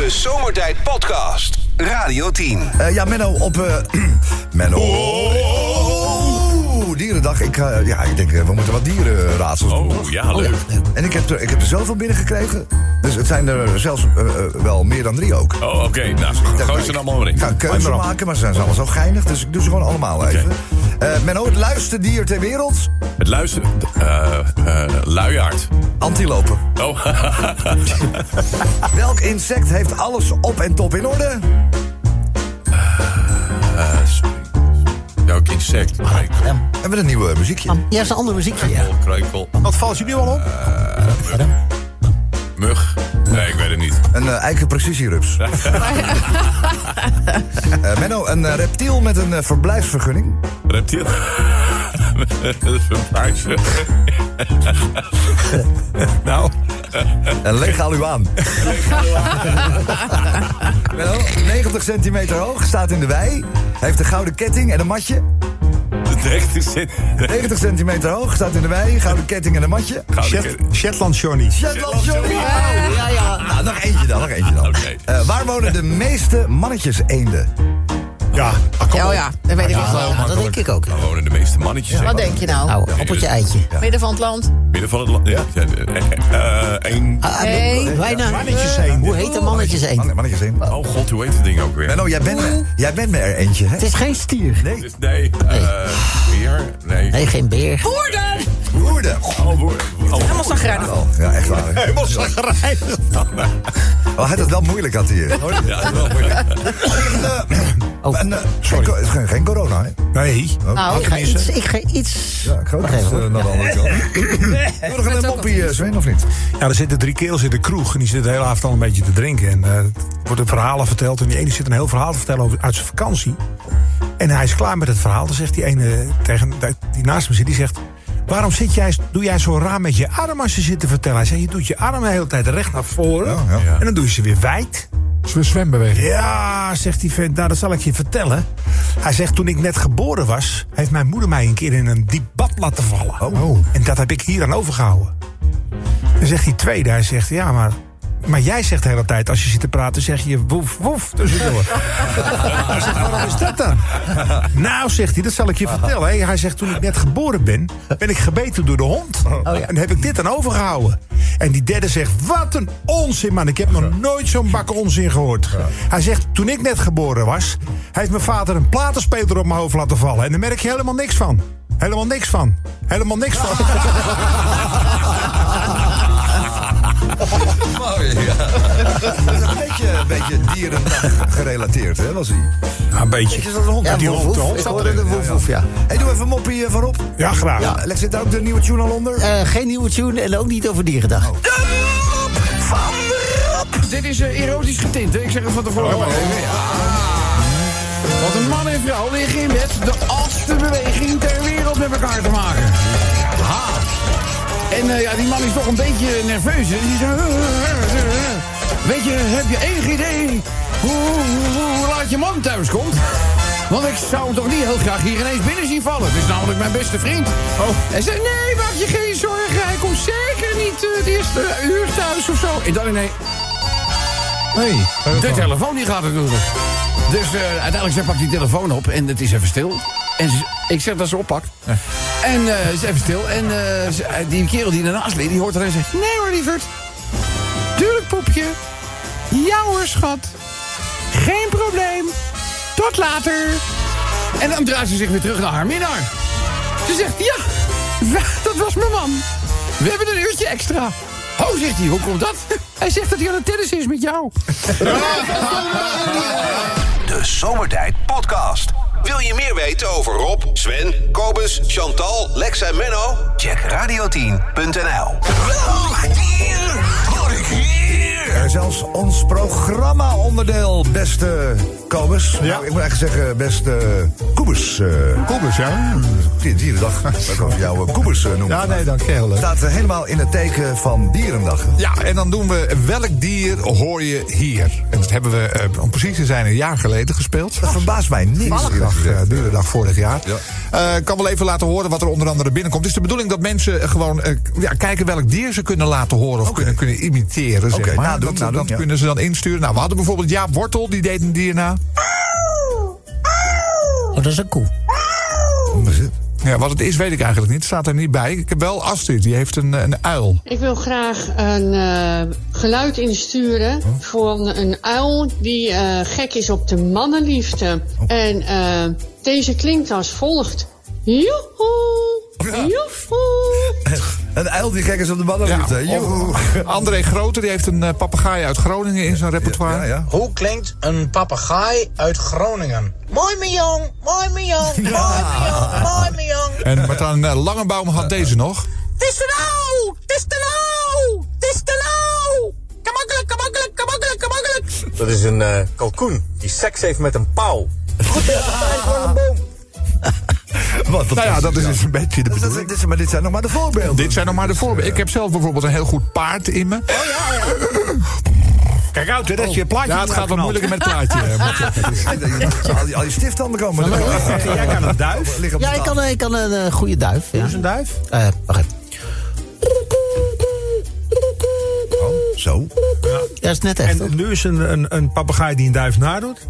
De Zomertijd Podcast. Radio 10. Eh, ja, Menno op... eh Menno... Oeh, dierendag. Ik, eh, ja, ik denk, we moeten wat dierenraadsels doen. Oh, ja, leuk. En ik heb, er, ik heb er zoveel binnengekregen. Dus het zijn er zelfs wel meer dan drie ook. Oh, oké. Nou, gooi ze allemaal maar in. Ik ga een keuze maken, maar ze zijn allemaal zo geinig. Dus ik doe ze gewoon allemaal even. Eh Menno, het luiste dier ter wereld? Het luisteren... eh eh luiaard. Antilopen. Oh, Welk insect heeft alles op en top in orde? eh. Welk insect? Kruikel. Hebben we een nieuwe muziekje? Ja, is een ander muziekje, ja. Kruikel. Wat valt je nu al op? Mug. Nee, ik weet het niet. Een uh, eikenprecisierups. Eh Menno, een eh, reptiel met een eh, verblijfsvergunning. Reptiel. Dat is een paardje. nou, En legaal u aan. Menno, 90 centimeter hoog, staat in de wei. Heeft een gouden ketting en een matje. De rechter zit... 90 centimeter hoog, staat in de wei. Gouden ketting en een matje. Shet- Shetland Johnny. Shetland Johnny. Ja, ja. Nou, nog eentje dan, nog eentje dan. Eh, waar wonen de meeste mannetjes eenden? Ja, ah, kom Ja, op. oh ja, dat weet ik echt wel. Ja, dat denk ik ook. Daar wonen de meeste mannetjes. Wat denk je nou? Nou, appeltje eitje. Midden van het land? Midden van het land. Ja. eh, Eén. Ah, Nee. Bijna. Mannetjes heen. Hoe heet de mannetjes een? Man- Mannetjes eenden. Oh god, hoe heet het ding ook weer? Menno, jij bent, me, jij bent me er eentje, hè? Het is geen stier. Nee, Dus nee, eh beer? Nee. Nee, geen beer. Boerden! woorden. Oh, woord. Oh, Helemaal zagrijnig. Oh, ja, echt waar. Helemaal zagrijnig. Oh, hij had het wel moeilijk, had hij hier. ja, dat is wel moeilijk. Oh. En, eh, geen, co- geen, geen corona, hè? Nee. Nou, Ik ga iets... Ik ga iets... Ja, ik ga ook even, eh, hoor. naar de andere kant. Een moppie, eh, Sven, of niet? Ja, er zitten drie kerels in de kroeg en die zitten de hele avond al een beetje te drinken. En eh, er worden verhalen verteld en die ene zit een heel verhaal te vertellen over, uit zijn vakantie. En hij is klaar met het verhaal. Dan zegt die ene tegen die naast me zit, die zegt... Waarom zit jij, doe jij zo raar met je arm als je zit te vertellen? Hij zegt, je doet je arm de hele tijd recht naar voren. Ja, ja. En dan doe je ze weer wijd. Zo'n zwembeweging. Ja, zegt die vent, nou dat zal ik je vertellen. Hij zegt, toen ik net geboren was... heeft mijn moeder mij een keer in een diep bad laten vallen. Oh. En dat heb ik hier aan overgehouden. Dan zegt die tweede, hij zegt, ja, maar... Maar jij zegt de hele tijd, als je zit te praten, zeg je woef, woef tussendoor. hij zegt, waarom is dat dan? Nou, zegt hij, dat zal ik je vertellen. hè. Hij zegt, toen ik net geboren ben, ben ik gebeten door de hond. En heb ik dit aan overgehouden. En die derde zegt, wat een onzin, man. Ik heb nog nooit zo'n bak onzin gehoord. Hij zegt, toen ik net geboren was, heeft mijn vader een platenspeler op mijn hoofd laten vallen. En daar merk je helemaal niks van. Helemaal niks van. Helemaal niks van. Mooi, ja. Dat is een beetje, een beetje dierendag gerelateerd, hè, was hij? Ja, een beetje. Is dat een hond? Ja, die woef, hond, de woef. hond Ik hoorde de woef, woef, ja. Hey, doe even een moppie eh, voorop. Ja, graag. Ja, leg zit daar ook de nieuwe tune al onder? Eh, geen nieuwe tune en ook niet over dierendag. Dit is eh, erotisch getint, hè? ik zeg het van tevoren maar even. Ja. Want een man en vrouw liggen in bed de oudste beweging ter wereld met elkaar te maken. En eh, ja, die man is toch een beetje nerveus. Die zo... Weet je, heb je enig idee hoe, hoe, hoe laat je man thuis komt? Want ik zou hem toch niet heel graag hier ineens binnen zien vallen. Het is namelijk mijn beste vriend. Oh. Hij zei, nee, maak je geen zorgen. Hij komt zeker niet eh, het eerste uur thuis of zo. En dan ineens... Hey, De telefoon die gaat natuurlijk. Dus eh, uiteindelijk zij pakt die telefoon op en het is even stil. En ze- ik zeg dat ze oppakt. En ze is even stil. En eh, eh, die kerel die ernaast ligt, die hoort er en zegt... Nee hoor, lieverd. Tuurlijk, poepje. Hoor, schat. Geen probleem. Tot later. En dan draait ze zich weer terug naar haar minnaar. Ze zegt, ja, dat was mijn man. We hebben een uurtje extra. Oh, zegt hij, hoe komt dat? Hij zegt dat hij aan het tennis is met jou. De Zomertijd Podcast. Wil je meer weten over Rob, Sven, Kobus, Chantal, Lex en Menno? Check radio10.nl. Eh, zelfs ons programma-onderdeel, beste Kobus. Nou, ik moet eigenlijk zeggen, beste Koebus. eh Koebers, ja? die- Dierendag. Dat kan jou uh, Koebus noemen. Ja, nee, dank je. Staat helemaal in het teken van Dierendag. Ja, en dan doen we Welk dier hoor je hier? En dat hebben we, om precies te zijn, een jaar geleden gespeeld. Dat verbaast mij niks. eerlijk Dierendag, Dierendag vorig jaar. Ja. Eh, Ik kan wel even laten horen wat er onder andere binnenkomt. Het is de bedoeling dat mensen gewoon eh, ja, kijken welk dier ze kunnen laten horen of kunnen, kunnen imiteren. Oké, zeg maar. nou, dat, nou dat ja. kunnen ze dan insturen. Nou, we hadden bijvoorbeeld Jaap Wortel, die deed een dier na. Oh, dat is een koe. Ja, wat het is, weet ik eigenlijk niet. Het staat er niet bij. Ik heb wel Astrid, die heeft een, een uil. Ik wil graag een eh, geluid insturen van een uil die eh, gek is op de mannenliefde. En eh, deze klinkt als volgt. Joehoe, joehoe. Een uil die gek is op de mannenliefde. Ja, André Grote, die heeft een eh, papegaai uit Groningen in zijn repertoire. Ja, ja. Hoe klinkt een papegaai uit Groningen? Mooi me jong, mooi me jong, mooi me jong, mooi me jong. En Martijn uh, Langenbaum had deze nog. Het is te lauw, het is te lauw, het is te lauw. Kamakkelijk, kamakkelijk, kamakkelijk, kamakkelijk. Dat is een eh, kalkoen die seks heeft met een pauw. Goed, ja, voor een boom. Wat Nou ja, dat is dus een beetje de Dat- dat- bedoeling. dit, maar dit zijn nog maar de voorbeelden. Dit zijn nog maar de voorbeelden. Ik heb zelf bijvoorbeeld een heel goed paard in me. Kijk uit, hè, dat is je plaatje. Ja, het gaat wat moeilijker met het plaatje. al, die, al die stiftanden komen. Jij kan een duif. Ja, ik kan, ik kan een eh, goede duif. Ja. Dat is een duif. Eh, wacht even. Oh, zo. Ja, dat is net echt. toch? En nu is een, een, een papegaai die een duif nadoet.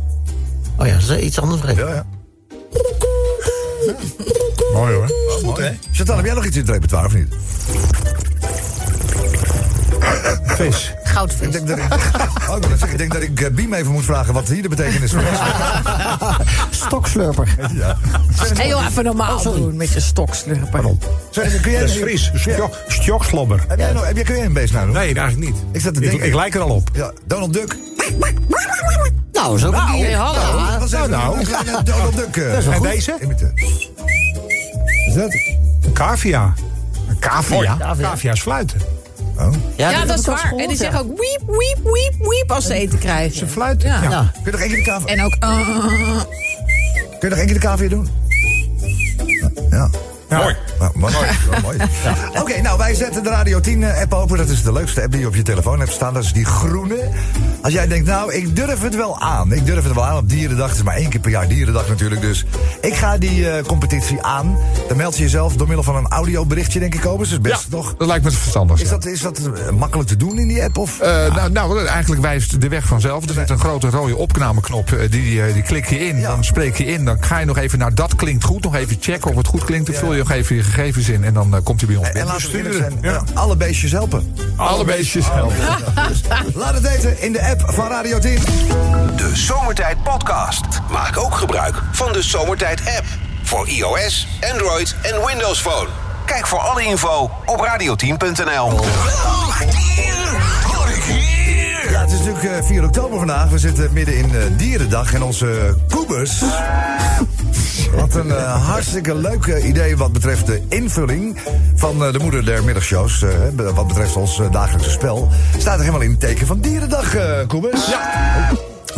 Oh ja, dat is iets anders. Ja, ja. Mooi hoor. Oh, mooi. Chantal, heb jij nog iets in het repertoire of niet? Vis. Ik Goudvis. denk dat ik, oh, ik, zeggen, ik denk dat ik eh, Biem even moet vragen wat hier de betekenis van is. Stokslurper. Ja. Hé joh, even normaal doen met je stokslurper. Zeg, kun jij, Dat is Fries. Stjok- Stjokslobber. Heb jij, nog, heb jij, kun jij een beest nou doen? Nee, eigenlijk niet. Ik zat te Ik, ik lijk er al op. Ja, Donald Duck. Nou, zo nou, Hey, hallo. Dat was even nou. een kleine Donald Duck. eh, En goed. deze? imitatie. Is dat? Een cavia. Een cavia? fluiten. Oh. Ja, dat is waar. En die gehoord, zeggen ook wiep, wiep, wiep, wiep als ze eten krijgen. Ze fluiten. Ja. Ja. Ja. Kun je nog één keer de kaver, En ook... uh, kun je nog één keer de kaver doen? Ja. Mooi. Nou, mooi. Mooi. Oké, nou wij zetten de Radio 10 eh, app open. Dat is de leukste app die je op je telefoon hebt staan. Dat is die groene. Als jij denkt, nou, ik durf het wel aan. Ik durf het wel aan op Dierendag. Het is maar één keer per jaar Dierendag natuurlijk. Dus ik ga die eh, competitie aan. Dan meld je jezelf door middel van een audioberichtje, denk ik, Kobus. Dat is best, Ja, toch? dat lijkt me verstandig. Is dat, is dat eh, makkelijk te doen in die app? Of? Eh, nou, nou, eigenlijk wijst de weg vanzelf. Er zit een grote rode opnameknop. eh, Die, eh, die klik je in, Ja. dan spreek je in. Dan ga je nog even naar dat klinkt goed. Nog even checken of het goed klinkt. Dan vul je nog even je gegevens in. En dan eh, komt hij bij ons en binnen. laten we zijn, eh, alle beestjes helpen. Alle beestjes helpen. Laat het weten in de app van Radio 10. De Zomertijd Podcast. Maak ook gebruik van de Zomertijd app. Voor iOS, Android en Windows Phone. Kijk voor alle info op radio10.nl. Ja, het is natuurlijk eh, 4 oktober vandaag. We zitten midden in eh, Dierendag. En onze Koebers. Wat een eh, hartstikke leuk eh, idee wat betreft de invulling van eh, de moeder der middagshows. wat betreft ons dagelijkse spel. Staat er helemaal in het teken van Dierendag, eh Koebers. Ja.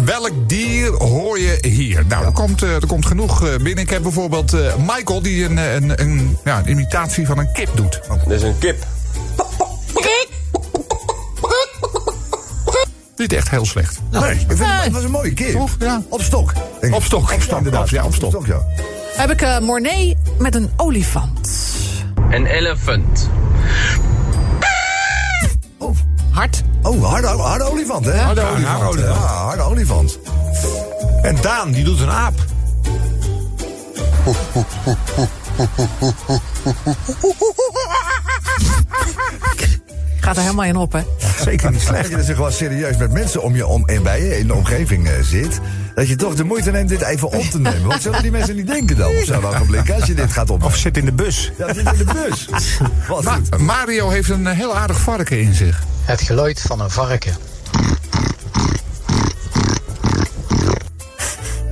Welk dier hoor je hier? Nou, er, komt, eh, er komt genoeg eh, binnen. Ik heb bijvoorbeeld eh, Michael die een, een, een, ja, een imitatie van een kip doet. Dit is een kip. Niet echt heel slecht. Nee, ik vind het, was een mooie keer. Toch? Ja. Op stok. denk ik. Op stok, inderdaad. Ja, op stok. ja. Heb ik eh Mornay met een olifant. Een elephant. Oh, Hard. oh harde, harde olifant, hè? Harde Ja, olifant, harde olifant. ja. Harde olifant. En Daan, die doet een aap. Gaat er helemaal in op, hè? Zeker niet Dat slecht. je dus gewoon serieus met mensen om je om en bij je in de omgeving eh, zit. Dat je toch de moeite neemt dit even op te nemen. Wat zullen die mensen niet denken dan op zo'n ogenblik als je dit gaat op? Of zit in de bus. Ja, zit in de bus. Wat Ma- goed. Mario heeft een eh, heel aardig varken in zich. Het geluid van een varken.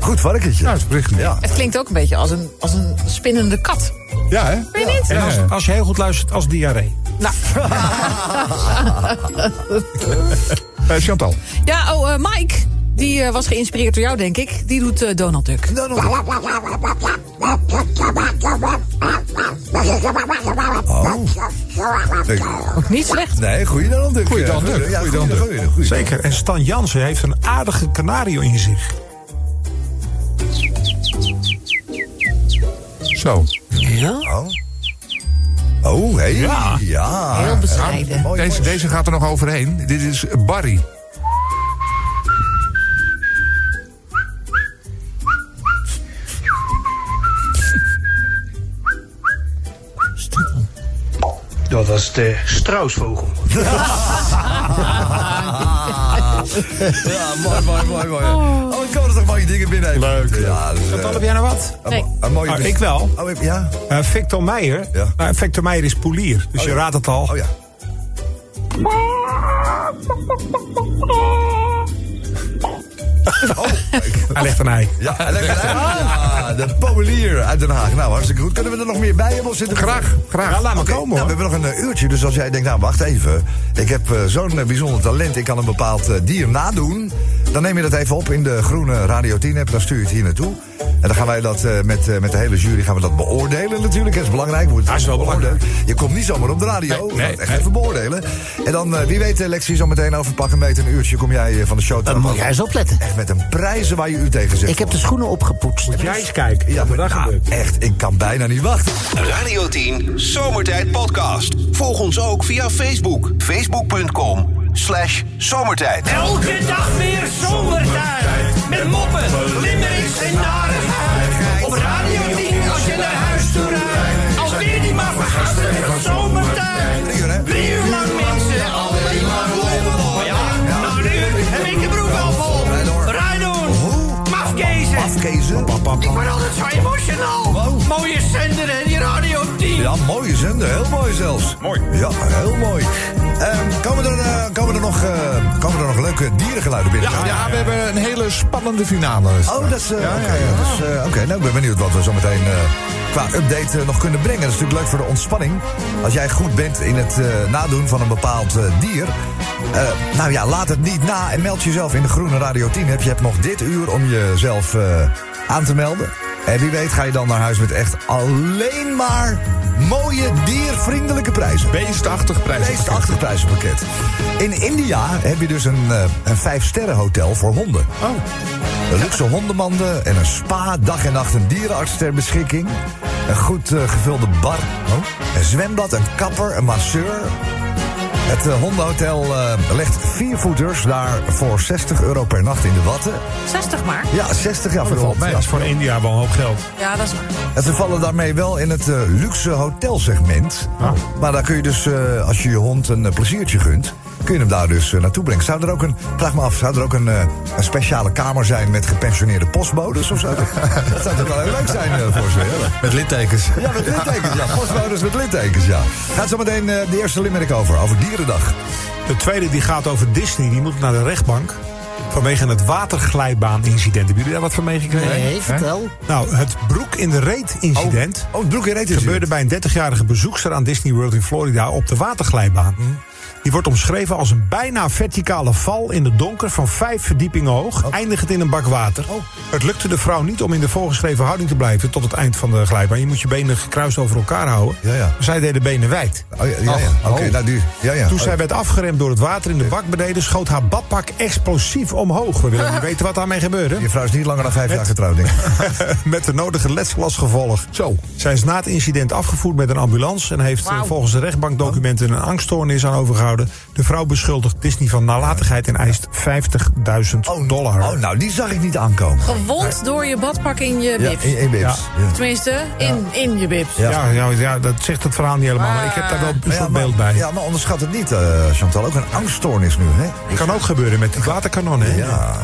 Goed varkentje. Nou, dat is bericht. Ja. Het klinkt ook een beetje als een, als een spinnende kat. Ja, hè? Weet je niet? En als, als je heel goed luistert, als diarree. Nou, Eh, Chantal. ja, oh, eh, Mike. Die eh, was geïnspireerd door jou, denk ik. Die doet eh, Donald Duck. Oh. Ook niet slecht. Nee, goeie dan Duck. Goeie Donald Duck, Ja, goeie Donald Duck. goeie, goeie. Zeker. En Stan Jansen heeft een aardige canario in zich. Zo. Ja? Oh. Oh, hé. Ja. ja. Heel bescheiden. Deze, deze gaat er nog overheen. Dit is Barry. Was de struisvogel. Ja, mooi, mooi, mooi, mooi. Oh, ik kan er toch mooie dingen binnen. Leuk. Ja, dus, eh, heb jij nou wat? een, Nee. een mooie... Oh, ik wel. Oh, ik- ja? Eh, Victor Meijer. Ja. Nou, Victor Meijer is poelier, dus Oh, je ja. raadt het al. Oh ja. Hij legt een ei. Ja, lekker. hè? Ja, de Polier uit Den Haag. Nou, hartstikke goed. Kunnen we er nog meer bij hebben? Of zitten we- Graag, graag. Ja, laat maar komen nou, we hebben nog een eh, uurtje, dus als jij denkt, nou wacht even. Ik heb eh, zo'n eh, bijzonder talent, ik kan een bepaald dier nadoen. Dan neem je dat even op in de groene Radio 10 app, dan stuur je het hier naartoe. En dan gaan wij dat eh, met, eh, met de hele jury gaan we dat beoordelen natuurlijk. Dat is belangrijk. we moeten Dat is wel beoordelen. Je komt niet zomaar op de radio. Nee, nee, echt nee. even beoordelen. En dan, eh, wie weet, Lexie, zo meteen over pak een meter een uurtje kom jij van de show. Dan moet jij eens opletten. Echt met een prijzen waar je u tegen zegt. Ik heb de schoenen opgepoetst. Moet jij eens kijken. Ja, maar dat nou, gebeurt. echt, ik kan bijna niet wachten. Radio 10 Zomertijd Podcast. Volg ons ook via Facebook. Facebook.com slash zomertijd. Elke dag weer zomertijd. Met moppen, limmerings en narigheid. Op Radio 10 als je naar huis toe rijdt. Alweer die maar vergasten van zomertijd. Drie uur, hè? Drie uur lang mensen, alleen maar lol. Maar ja, een uur heb ik de broek al vol. Rijd door. Rijd door. Mafkezen. Afkezen. Ik word altijd zo emotional. Mooie zender hè, die Radio 10. Ja, mooie zender. Heel mooi zelfs. Mooi. Ja, heel mooi. Ehm, komen, er, eh, komen, er nog, eh, komen er nog leuke dierengeluiden binnen? Ja, ja, we hebben een hele spannende finale. Oh, dat is... eh, Oké, ja, dus, oké. nou, ik ben benieuwd wat we zometeen eh qua update nog kunnen brengen. Dat is natuurlijk leuk voor de ontspanning. Als jij goed bent in het nadoen van een bepaald dier... nou ja, laat het niet na en meld jezelf in de Groene Radio 10. Heb je hebt nog dit uur om jezelf aan te melden. En wie weet ga je dan naar huis met echt alleen maar mooie diervriendelijke prijzen. Beestachtig prijzenpakket. In India heb je dus een, eh, een vijf-sterren hotel voor honden. Oh. Luxe hondenmanden en een spa, dag en nacht een dierenarts ter beschikking. Een goed eh, gevulde bar. Een zwembad, een kapper, een masseur. Het hondenhotel eh, legt viervoeters daar voor 60 euro per nacht in de watten. 60 maar. Ja, 60 jaar voor de. Ja, Dat is voor India wel een hoop geld. Ja, dat is waar. en ze vallen daarmee wel in het eh, luxe hotelsegment. Maar daar kun je dus, eh, als je je hond een pleziertje gunt... kun je hem daar dus eh, naartoe brengen. Zou er ook een, vraag me af, zou er ook een, eh, een speciale kamer zijn... met gepensioneerde postbodes of zo? dat zou toch wel heel leuk zijn eh, voor ze. hè? Met littekens. Ja, met littekens, ja. Postbodes met littekens, ja. Gaat zo meteen de eerste limerick over, over Dierendag. De tweede die gaat over Disney. Die moet naar de rechtbank. Vanwege het waterglijbaan-incident. Hebben jullie daar wat van meegekregen? Nee, vertel. Nou, het broek in de reet incident. Oh, het broek in de reet incident. Gebeurde bij een 30-jarige bezoekster aan Disney World in Florida op de waterglijbaan. Die wordt omschreven als een bijna verticale val in het donker van vijf verdiepingen hoog, eindigend in een bak water. Het lukte de vrouw niet om in de voorgeschreven houding te blijven tot het eind van de glijbaan. Je moet je benen gekruist over elkaar houden. Ja, ja. Zij deed de benen wijd. Oh, ja, ja, ja. Oké, nou, die, ja, ja. Toen Oh, zij werd afgeremd door het water in de bak beneden, schoot haar badpak explosief omhoog. We willen niet weten wat daarmee gebeurde. Je vrouw is niet langer dan vijf jaar getrouwd, denk ik. Met de nodige letsel als gevolg. Zo. Zij is na het incident afgevoerd met een ambulance... en heeft eh, volgens de rechtbankdocumenten een angststoornis aan overgehouden. De vrouw beschuldigt Disney van nalatigheid en eist 50.000 dollar. Oh, nou, die zag ik niet aankomen. Gewond door je badpak in je Ja, bips. in, in bips. Tenminste, in, in je bips. Ja. Ja, ja, ja, dat zegt het verhaal niet helemaal, maar ik heb daar wel een soort beeld bij. Ja, maar onderschat het niet, eh, Chantal. Ook een angststoornis nu, hè? Kan ook gebeuren met die waterkanon, hè? Ja.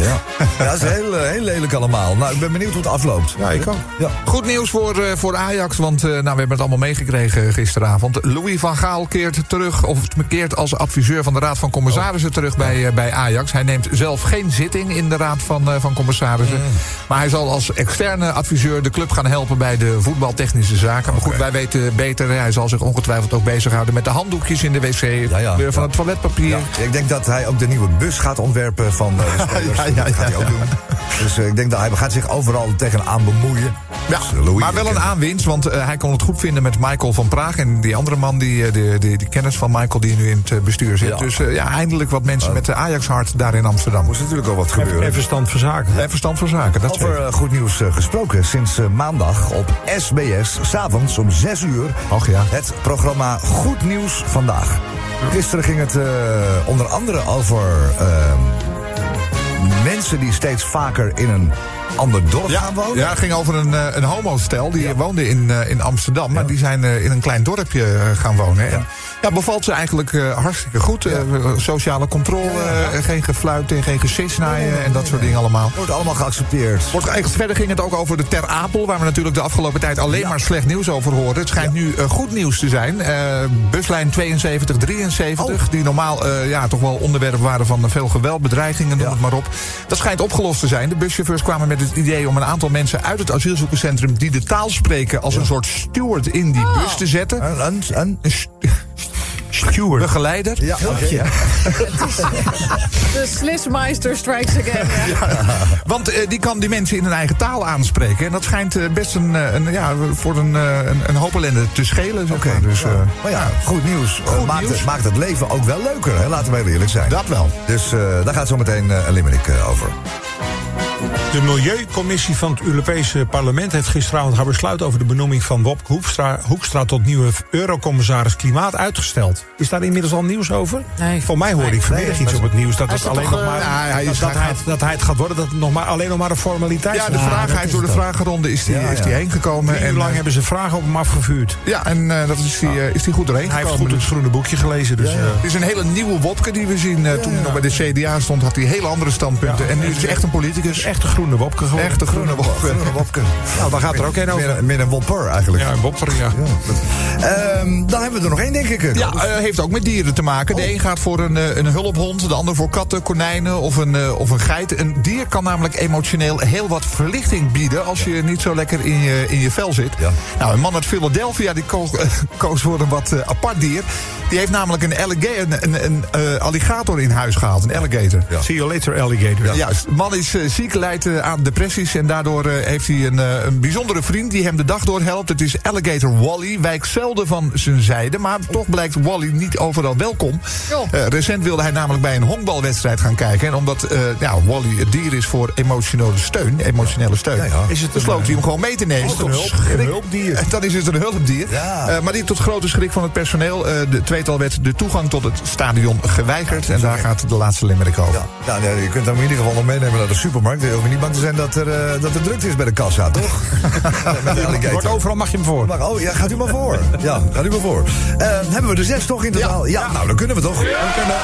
Ja, ja dat is heel, eh, heel lelijk allemaal. Nou, ik ben benieuwd hoe het afloopt. Ja, ik ook. Ja. Goed nieuws voor, eh, voor Ajax, want eh, nou, we hebben het allemaal meegekregen gisteravond. Louis van Gaal keert terug, of keert als adviseur van de Raad van Commissarissen terug bij, eh, bij Ajax. Hij neemt zelf geen zitting in de Raad van, eh, van Commissarissen. Maar hij zal als externe adviseur de club gaan helpen bij de voetbaltechnische zaken. Maar goed, wij weten beter. Hij zal zich ongetwijfeld ook bezighouden met de handdoekjes in de wc, ja. van het toiletpapier. Ja, ik denk dat hij ook de nieuwe bus gaat ontwerpen van eh, de spelers. Ja, dat gaat hij ook doen. Dus eh, ik denk dat hij gaat zich overal tegenaan bemoeien. Ja, Dus, maar wel een aanwinst, want eh, hij kon het goed vinden met Michael van Praag. En die andere man, die, eh, de, de, die kennis van Michael, die nu in het bestuur zit. Ja. Dus ja, eindelijk wat mensen met de Ajax-hart daar in Amsterdam. moest natuurlijk al wat gebeuren. En verstand van zaken. En verstand van zaken, dat Over goed nieuws gesproken. Sinds maandag op SBS, s'avonds om 6 uur. Och ja. Het programma Goed Nieuws Vandaag. Gisteren ging het onder andere over eh, mensen die steeds vaker in een ander dorp Ja, gaan wonen. ja, het ging over een, eh, een homostel. Die woonde in, eh, in Amsterdam. Maar die zijn eh, in een klein dorpje gaan wonen. En ja, bevalt ze eigenlijk hartstikke goed. Sociale controle, geen gefluit en geen gesisnaaien en dat soort dingen allemaal. Wordt allemaal geaccepteerd. Wordt eigenlijk verder ging het ook over de Ter Apel, waar we natuurlijk de afgelopen tijd alleen maar slecht nieuws over horen. Het schijnt nu goed nieuws te zijn. Buslijn 7273, die normaal ja, toch wel onderwerp waren van veel geweld, bedreigingen, noem het maar op. Dat schijnt opgelost te zijn. De buschauffeurs kwamen met het idee om een aantal mensen uit het asielzoekerscentrum die de taal spreken als een soort steward in die bus te zetten. Een, een, een- Een st- steward. Begeleider. ja, oké. De Slismeister strikes again. Ja. Want eh, die kan die mensen in hun eigen taal aanspreken. En dat schijnt eh, best een, eh, een, ja, voor een, een, een hoop ellende te schelen. Zeg Oké, maar. Dus, eh, maar ja, goed nieuws. Goed maakt, nieuws. Het, maakt het leven ook wel leuker, hè? laten we heel eerlijk zijn. Dat wel. Dus eh, daar gaat zo meteen eh, een limerick over. De Milieucommissie van het Europese parlement heeft gisteravond haar besluit over de benoeming van Wopke Hoekstra, Hoekstra tot nieuwe eurocommissaris Klimaat uitgesteld. Is daar inmiddels al nieuws over? Nee. Voor mij hoorde ik vanmiddag Nee, iets op het nieuws dat Hij het alleen nog maar ja, dat, hij het- gaat worden, dat het nog maar, alleen nog maar een formaliteit Ja, is. de vraag, hij door de vragenronde is die, Ja, is ja. die heen gekomen. Uur En, lang eh, hebben ze vragen op hem afgevuurd. ja, en eh, dat is die, eh, is die goed doorheen Hij heeft goed het Dus groene boekje gelezen. Dus, het is een hele nieuwe Wopke die we zien. Toen hij nog bij de CDA stond, had hij hele andere standpunten. en nu is hij echt een politicus. Echt een groene Wopke geworden. Echt een groene Wopke. Groene Wopke. Nou, daar gaat er ook een over. Meer, meer een wopper eigenlijk. Ja, een Wopper, ja. Ehm, dan hebben we er nog één, denk ik. Ja, eh, heeft ook met dieren te maken. De een gaat voor een, eh, een hulphond, de ander voor katten, konijnen of een, eh, of een geit. Een dier kan namelijk emotioneel heel wat verlichting bieden als je niet zo lekker in je, in je vel zit. Ja. Nou, een man uit Philadelphia die koos, koos voor een wat apart dier. Die heeft namelijk een, alligator, een, een, een alligator in huis gehaald, een alligator. See you later, alligator. Juist. De man is ziek, lijdt eh, aan depressies. En daardoor eh, heeft hij een, eh, een bijzondere vriend die hem de dag door helpt. Het is Alligator Wally. Wijkt zelden van zijn zijde. Maar toch blijkt Wally niet overal welkom. Eh, recent wilde hij namelijk bij een honkbalwedstrijd gaan kijken. En omdat eh, ja, Wally het dier is voor emotionele steun, emotionele steun, Ja, ja. Is het besloot hij hem gewoon mee te nemen. Is het een Tot een hulpdier? Dan is het een hulpdier. Ja. Eh, maar die tot grote schrik van het personeel. eh, de tweetal werd de toegang tot het stadion geweigerd. En daar gaat de laatste limerick over. Ja, nou, je kunt hem in ieder geval nog meenemen naar de supermarkt. Je hoeft niet bang te zijn dat er, eh, dat er drukte is bij de kassa, toch? De. Wordt overal mag je hem voor. Maar, oh, ja, gaat u maar voor. Ja, gaat u maar voor. Eh, hebben we er zes toch in totaal? Ja, nou, dan kunnen we toch? Dan kunnen...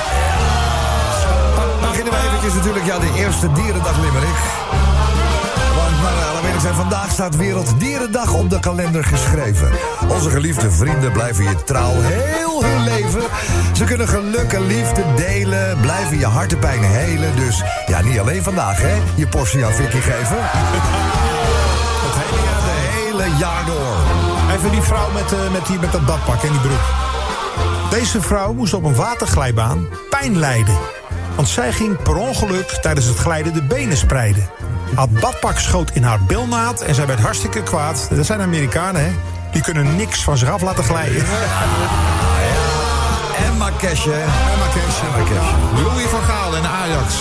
Dan beginnen we eventjes natuurlijk, ja, de eerste dierendag limerick. Vandaag staat Werelddierendag op de kalender geschreven. Onze geliefde vrienden blijven je trouw heel hun leven. Ze kunnen geluk en liefde delen, blijven je hartepijn helen. Dus ja, niet alleen vandaag, hè, je portie aan Vicky geven. Het hele jaar, de hele jaar door. Even die vrouw met, eh, met, die, met dat badpak en die broek. Deze vrouw moest op een waterglijbaan pijn lijden. Want zij ging per ongeluk tijdens het glijden de benen spreiden. Het badpak schoot in haar bilnaad en zij werd hartstikke kwaad. Dat zijn Amerikanen, hè? Die kunnen niks van zich af laten glijden. Emma Kesje. Emma Kesje. Louis van Gaal en Ajax.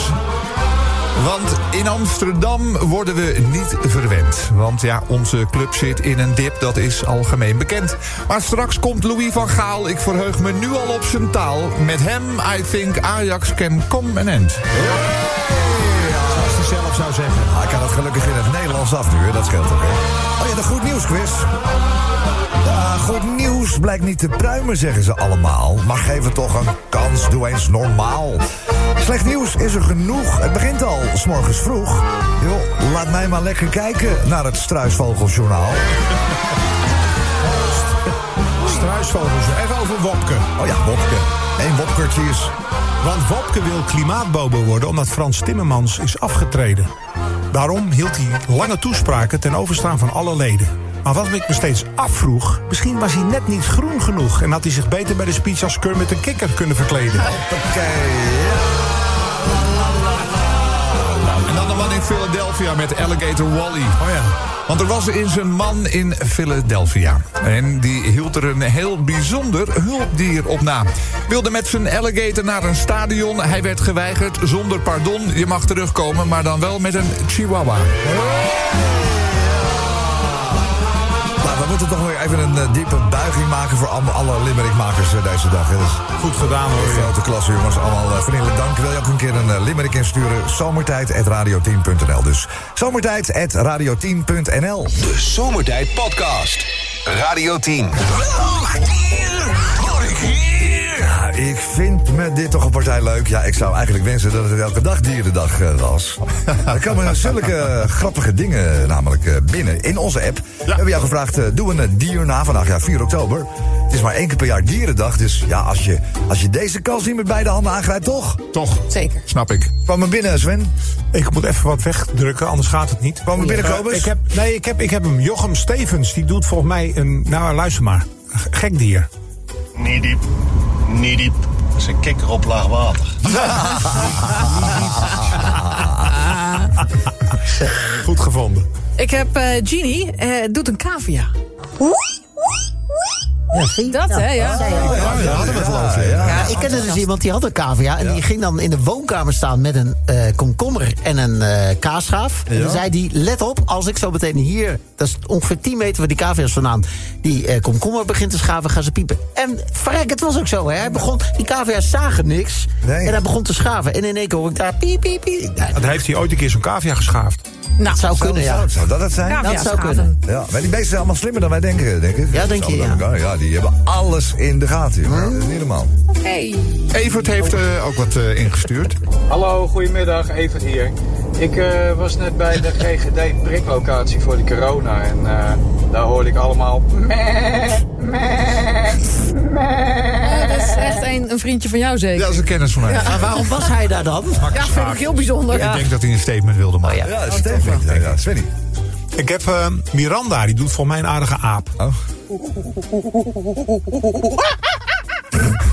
Want in Amsterdam worden we niet verwend. Want ja, onze club zit in een dip, dat is algemeen bekend. Maar straks komt Louis van Gaal, ik verheug me nu al op zijn taal. Met hem, I think Ajax can come an end. Zelf zou zeggen. Ah, ik kan het gelukkig in het Nederlands af nu, hè? dat scheelt ook. Hè? Oh ja, de goed nieuws quiz. Ja, goed nieuws blijkt niet te pruimen, zeggen ze allemaal. Maar geef het toch een kans, doe eens normaal. Slecht nieuws is er genoeg. Het begint al, s morgens vroeg. Joh, laat mij maar lekker kijken naar het Struisvogeljournaal. Struisvogels. Even over Wopke. Oh ja, Wopke. Eén Wopkertje is... Want Wopke wil klimaatbobo worden omdat Frans Timmermans is afgetreden. Daarom hield hij lange toespraken ten overstaan van alle leden. Maar wat ik me steeds afvroeg, misschien was hij net niet groen genoeg... en had hij zich beter bij de speech als Kermit een kikker kunnen verkleden. Ja. Philadelphia met Alligator Wally. Oh ja. Want er was eens een man in Philadelphia. En die hield er een heel bijzonder hulpdier op na. Wilde met zijn alligator naar een stadion. Hij werd geweigerd zonder pardon. Je mag terugkomen, maar dan wel met een chihuahua. Moeten toch weer even een eh, diepe buiging maken voor alle, alle Limerickmakers eh, deze dag. hè. Dat is Goed gedaan hoor. grote klasse, jongens. Allemaal uh, vriendelijk dank. Wil je ook een keer een eh, Limerick insturen? Zomertijd.radio10.nl Dus zomertijd.radio10.nl De Zomertijd Podcast. Radio 10. Ja, ik vind me dit toch een partij leuk. Ja, ik zou eigenlijk wensen dat het elke dag dierendag eh, was. er komen zulke eh, grappige dingen namelijk eh, binnen in onze app. We hebben jou gevraagd, eh, doe een dier na vandaag, ja, 4 oktober. Het is maar één keer per jaar dierendag, dus ja, als je, als je deze kans niet met beide handen aangrijpt, toch? Toch? Zeker. Snap ik. Kwam er binnen, Sven? Ik moet even wat wegdrukken, anders gaat het niet. Kwam er binnen, Kobus? ik heb, nee, ik heb, ik heb hem. Jochem Stevens, die doet volgens mij een... Nou, luister maar. G- Gek dier. Niet diep. Niet diep. Dat is een kikker op laag water. Goed gevonden. Ik heb eh Genie, eh, doet een cavia. Ja, zie je? Dat, hè, ja. ik. Ja, hadden we geloof ik. Ja. Ik kende dus iemand die had een cavia. En die ging dan in de woonkamer staan met een eh, komkommer en een eh kaasschaaf. En dan zei die, let op, als ik zo meteen hier... dat is ongeveer 10 meter waar die cavia's vandaan... die eh, komkommer begint te schaven, gaan ze piepen. En verrek, het was ook zo, hè. Hij begon, die cavia's zagen niks. Nee. En hij begon te schaven. En in één keer hoor ik daar piep, piep, piep. Want heeft hij ooit een keer zo'n cavia geschaafd. Nou, dat zou kunnen, ja. Zou, zou dat het zijn? Dat zou schaven. kunnen. Ja, maar die beesten zijn allemaal slimmer dan wij denken, denk ik. Ja, denk je, ja. Ja, die hebben alles in de gaten. Dat is niet normaal. Hey. Evert heeft eh, ook wat eh, ingestuurd. Hallo, goedemiddag, Evert hier. Ik eh, was net bij de GGD priklocatie voor de corona en eh, daar hoorde ik allemaal... meh, meh, Eh, dat is echt een, een vriendje van jou, Ja, zeker. dat is een kennis van mij. Maar waarom was hij daar dan? Ja, vind ik heel bijzonder. Ik denk dat hij een statement wilde maken. Oh, ja. Ja, Stefan. Ja, ja, Svenny. Ik heb eh, Miranda, die doet volgens mij een aardige aap.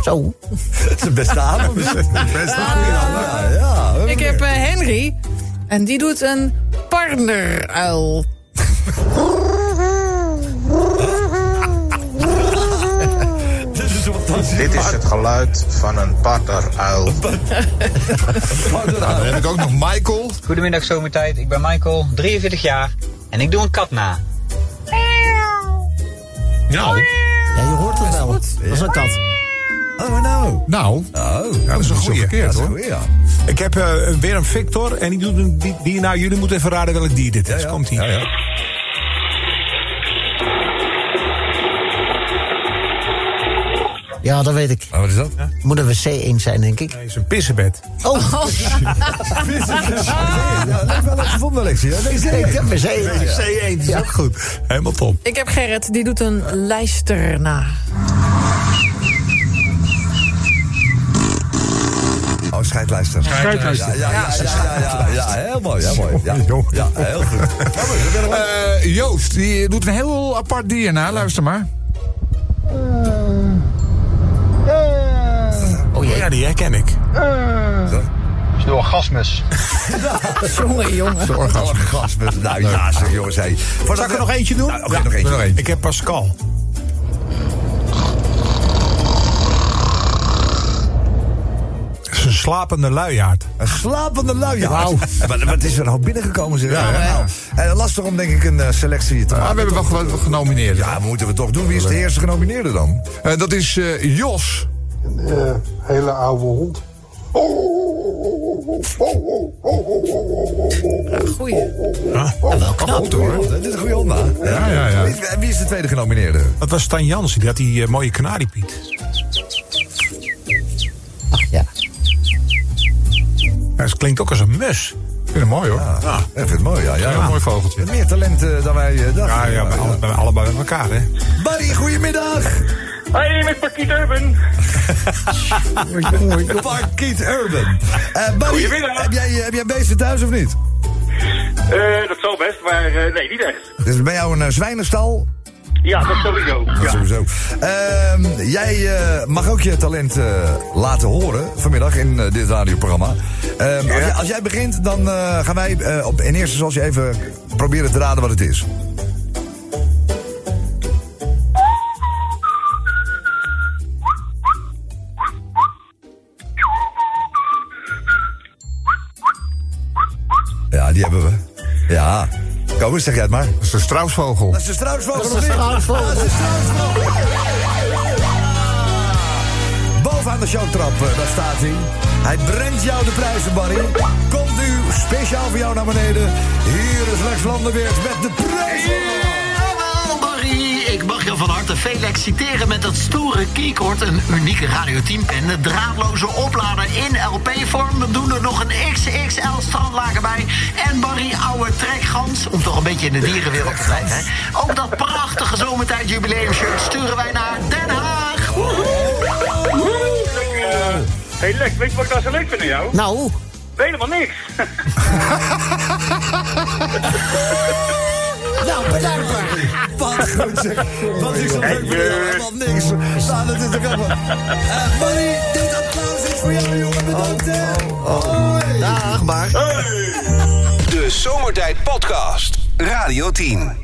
Zo. Het is een beste avond. Best Ja, ja. Ik heb eh, Henry. En die doet een partneruil. Dit is het geluid van een partneruil. Dan heb ik ook nog Michael. Goedemiddag zomertijd, ik ben Michael, 43 jaar en ik doe een kat na. Nou, Ja, je hoort het wel. Dat is een kat. Oh, nou. nou. Oh, dat is een goeie. verkeerd, Dat is hoor. een Goeie, ja. Ik heb eh, weer een Victor en die doet een die, die- Nou, jullie moeten even raden welk dier dit is. Ja, ja. Komt ie. Ja, ja. Ja, dat weet ik. Oh, wat is dat? Moet een wc-eend zijn, denk ik. Nee, is een pissenbed. Oh, Ja, dat is wel leuk gevonden, Alexia. Ja, deze ik heb wc-eend. Wc-eend is ook goed. Helemaal top. Ik heb Gerrit, die doet een lijster na. Oh, scheidlijster. Scheidlijster. Ja, ja, ja, ja, ja, ja, ja, heel mooi, heel mooi. Ja, ja heel goed. Ja, Eh, Joost, die doet een heel apart dier na. Luister maar. Oh jee. Ja, die herken ik. Is door een gasmes. Jongen, jongen. De orgasme. Nou ja, zeg jongens. Hey. Zal ik er nog eentje doen? Nou, Oké, nog eentje. nog eentje. Ik heb Pascal. Slapende luiaard. Een slapende luiaard. Wauw. Maar wat is er nou binnengekomen? Zeg. Ja, ja. nou, eh, lastig om denk ik een eh, selectie te Maar maken. we hebben wel ge- genomineerd. Ja, we moeten we toch doen. Wie is de eerste genomineerde dan? Eh, dat is eh, Jos. Een hele oude hond. Goeie. Ja, wel knap. Hoor. Dat is een goede Honda. Ja, ja, ja. Wie, wie is de tweede genomineerde? Dat was Stan Jansen, die had die eh, mooie kanariepiet. Ach, ja. Ja, dat klinkt ook als een mus. Ik vind hem mooi hoor. Ja, ik vind het mooi. Ja, ja. Ja, een mooi vogeltje. Met meer talent eh, dan wij eh, dachten. Ja, ja, bij alle- bij allebei bij elkaar, hè. Buddy, goedemiddag. Hoi, met Parkiet Urban. Parkiet Urban. Buddy, Goedemiddag. heb jij, heb jij beesten thuis of niet? Eh, dat zal best, maar eh, nee, niet echt. Dus bij jou een zwijnenstal? Ja, dat sowieso. Dat Ja. sowieso. Ehm, jij eh, mag ook je talent eh, laten horen vanmiddag in eh, dit radioprogramma. Ehm, als, jij, als jij begint, dan gaan wij op, in eerste instantie even proberen te raden wat het is. Kom eens, zeg jij het maar. Dat is de struisvogel. Dat is de struisvogel. Dat is niet? struisvogel. Dat is struisvogel. Bovenaan de showtrap, eh, daar staat hij. Hij brengt jou de prijzen, Barry. Komt u speciaal voor jou naar beneden. Hier is Lex Landerweert met de prijzen. Ik mag je van harte Felix citeren met dat stoere keycord. Een unieke Radio 10 pen. Een draadloze oplader in LP-vorm. Dan doen er nog een XXL strandlager bij. En Barry, oude trekgans. Om toch een beetje in de dierenwereld te blijven. Hè? Ook dat prachtige zomertijd jubileumshirt sturen wij naar Den Haag. Hé hey Lex, weet je wat ik nou zo leuk vind aan jou? Nou, Helemaal niks. nou bedankt Barry. Wat goed zeg. Wat is zo leuk voor jou? Helemaal niks. Staan het in de kamer. Barry, dit applaus is voor jou, jongen. Bedankt, hè. Dag, maar. De Zomertijd Podcast. Radio 10.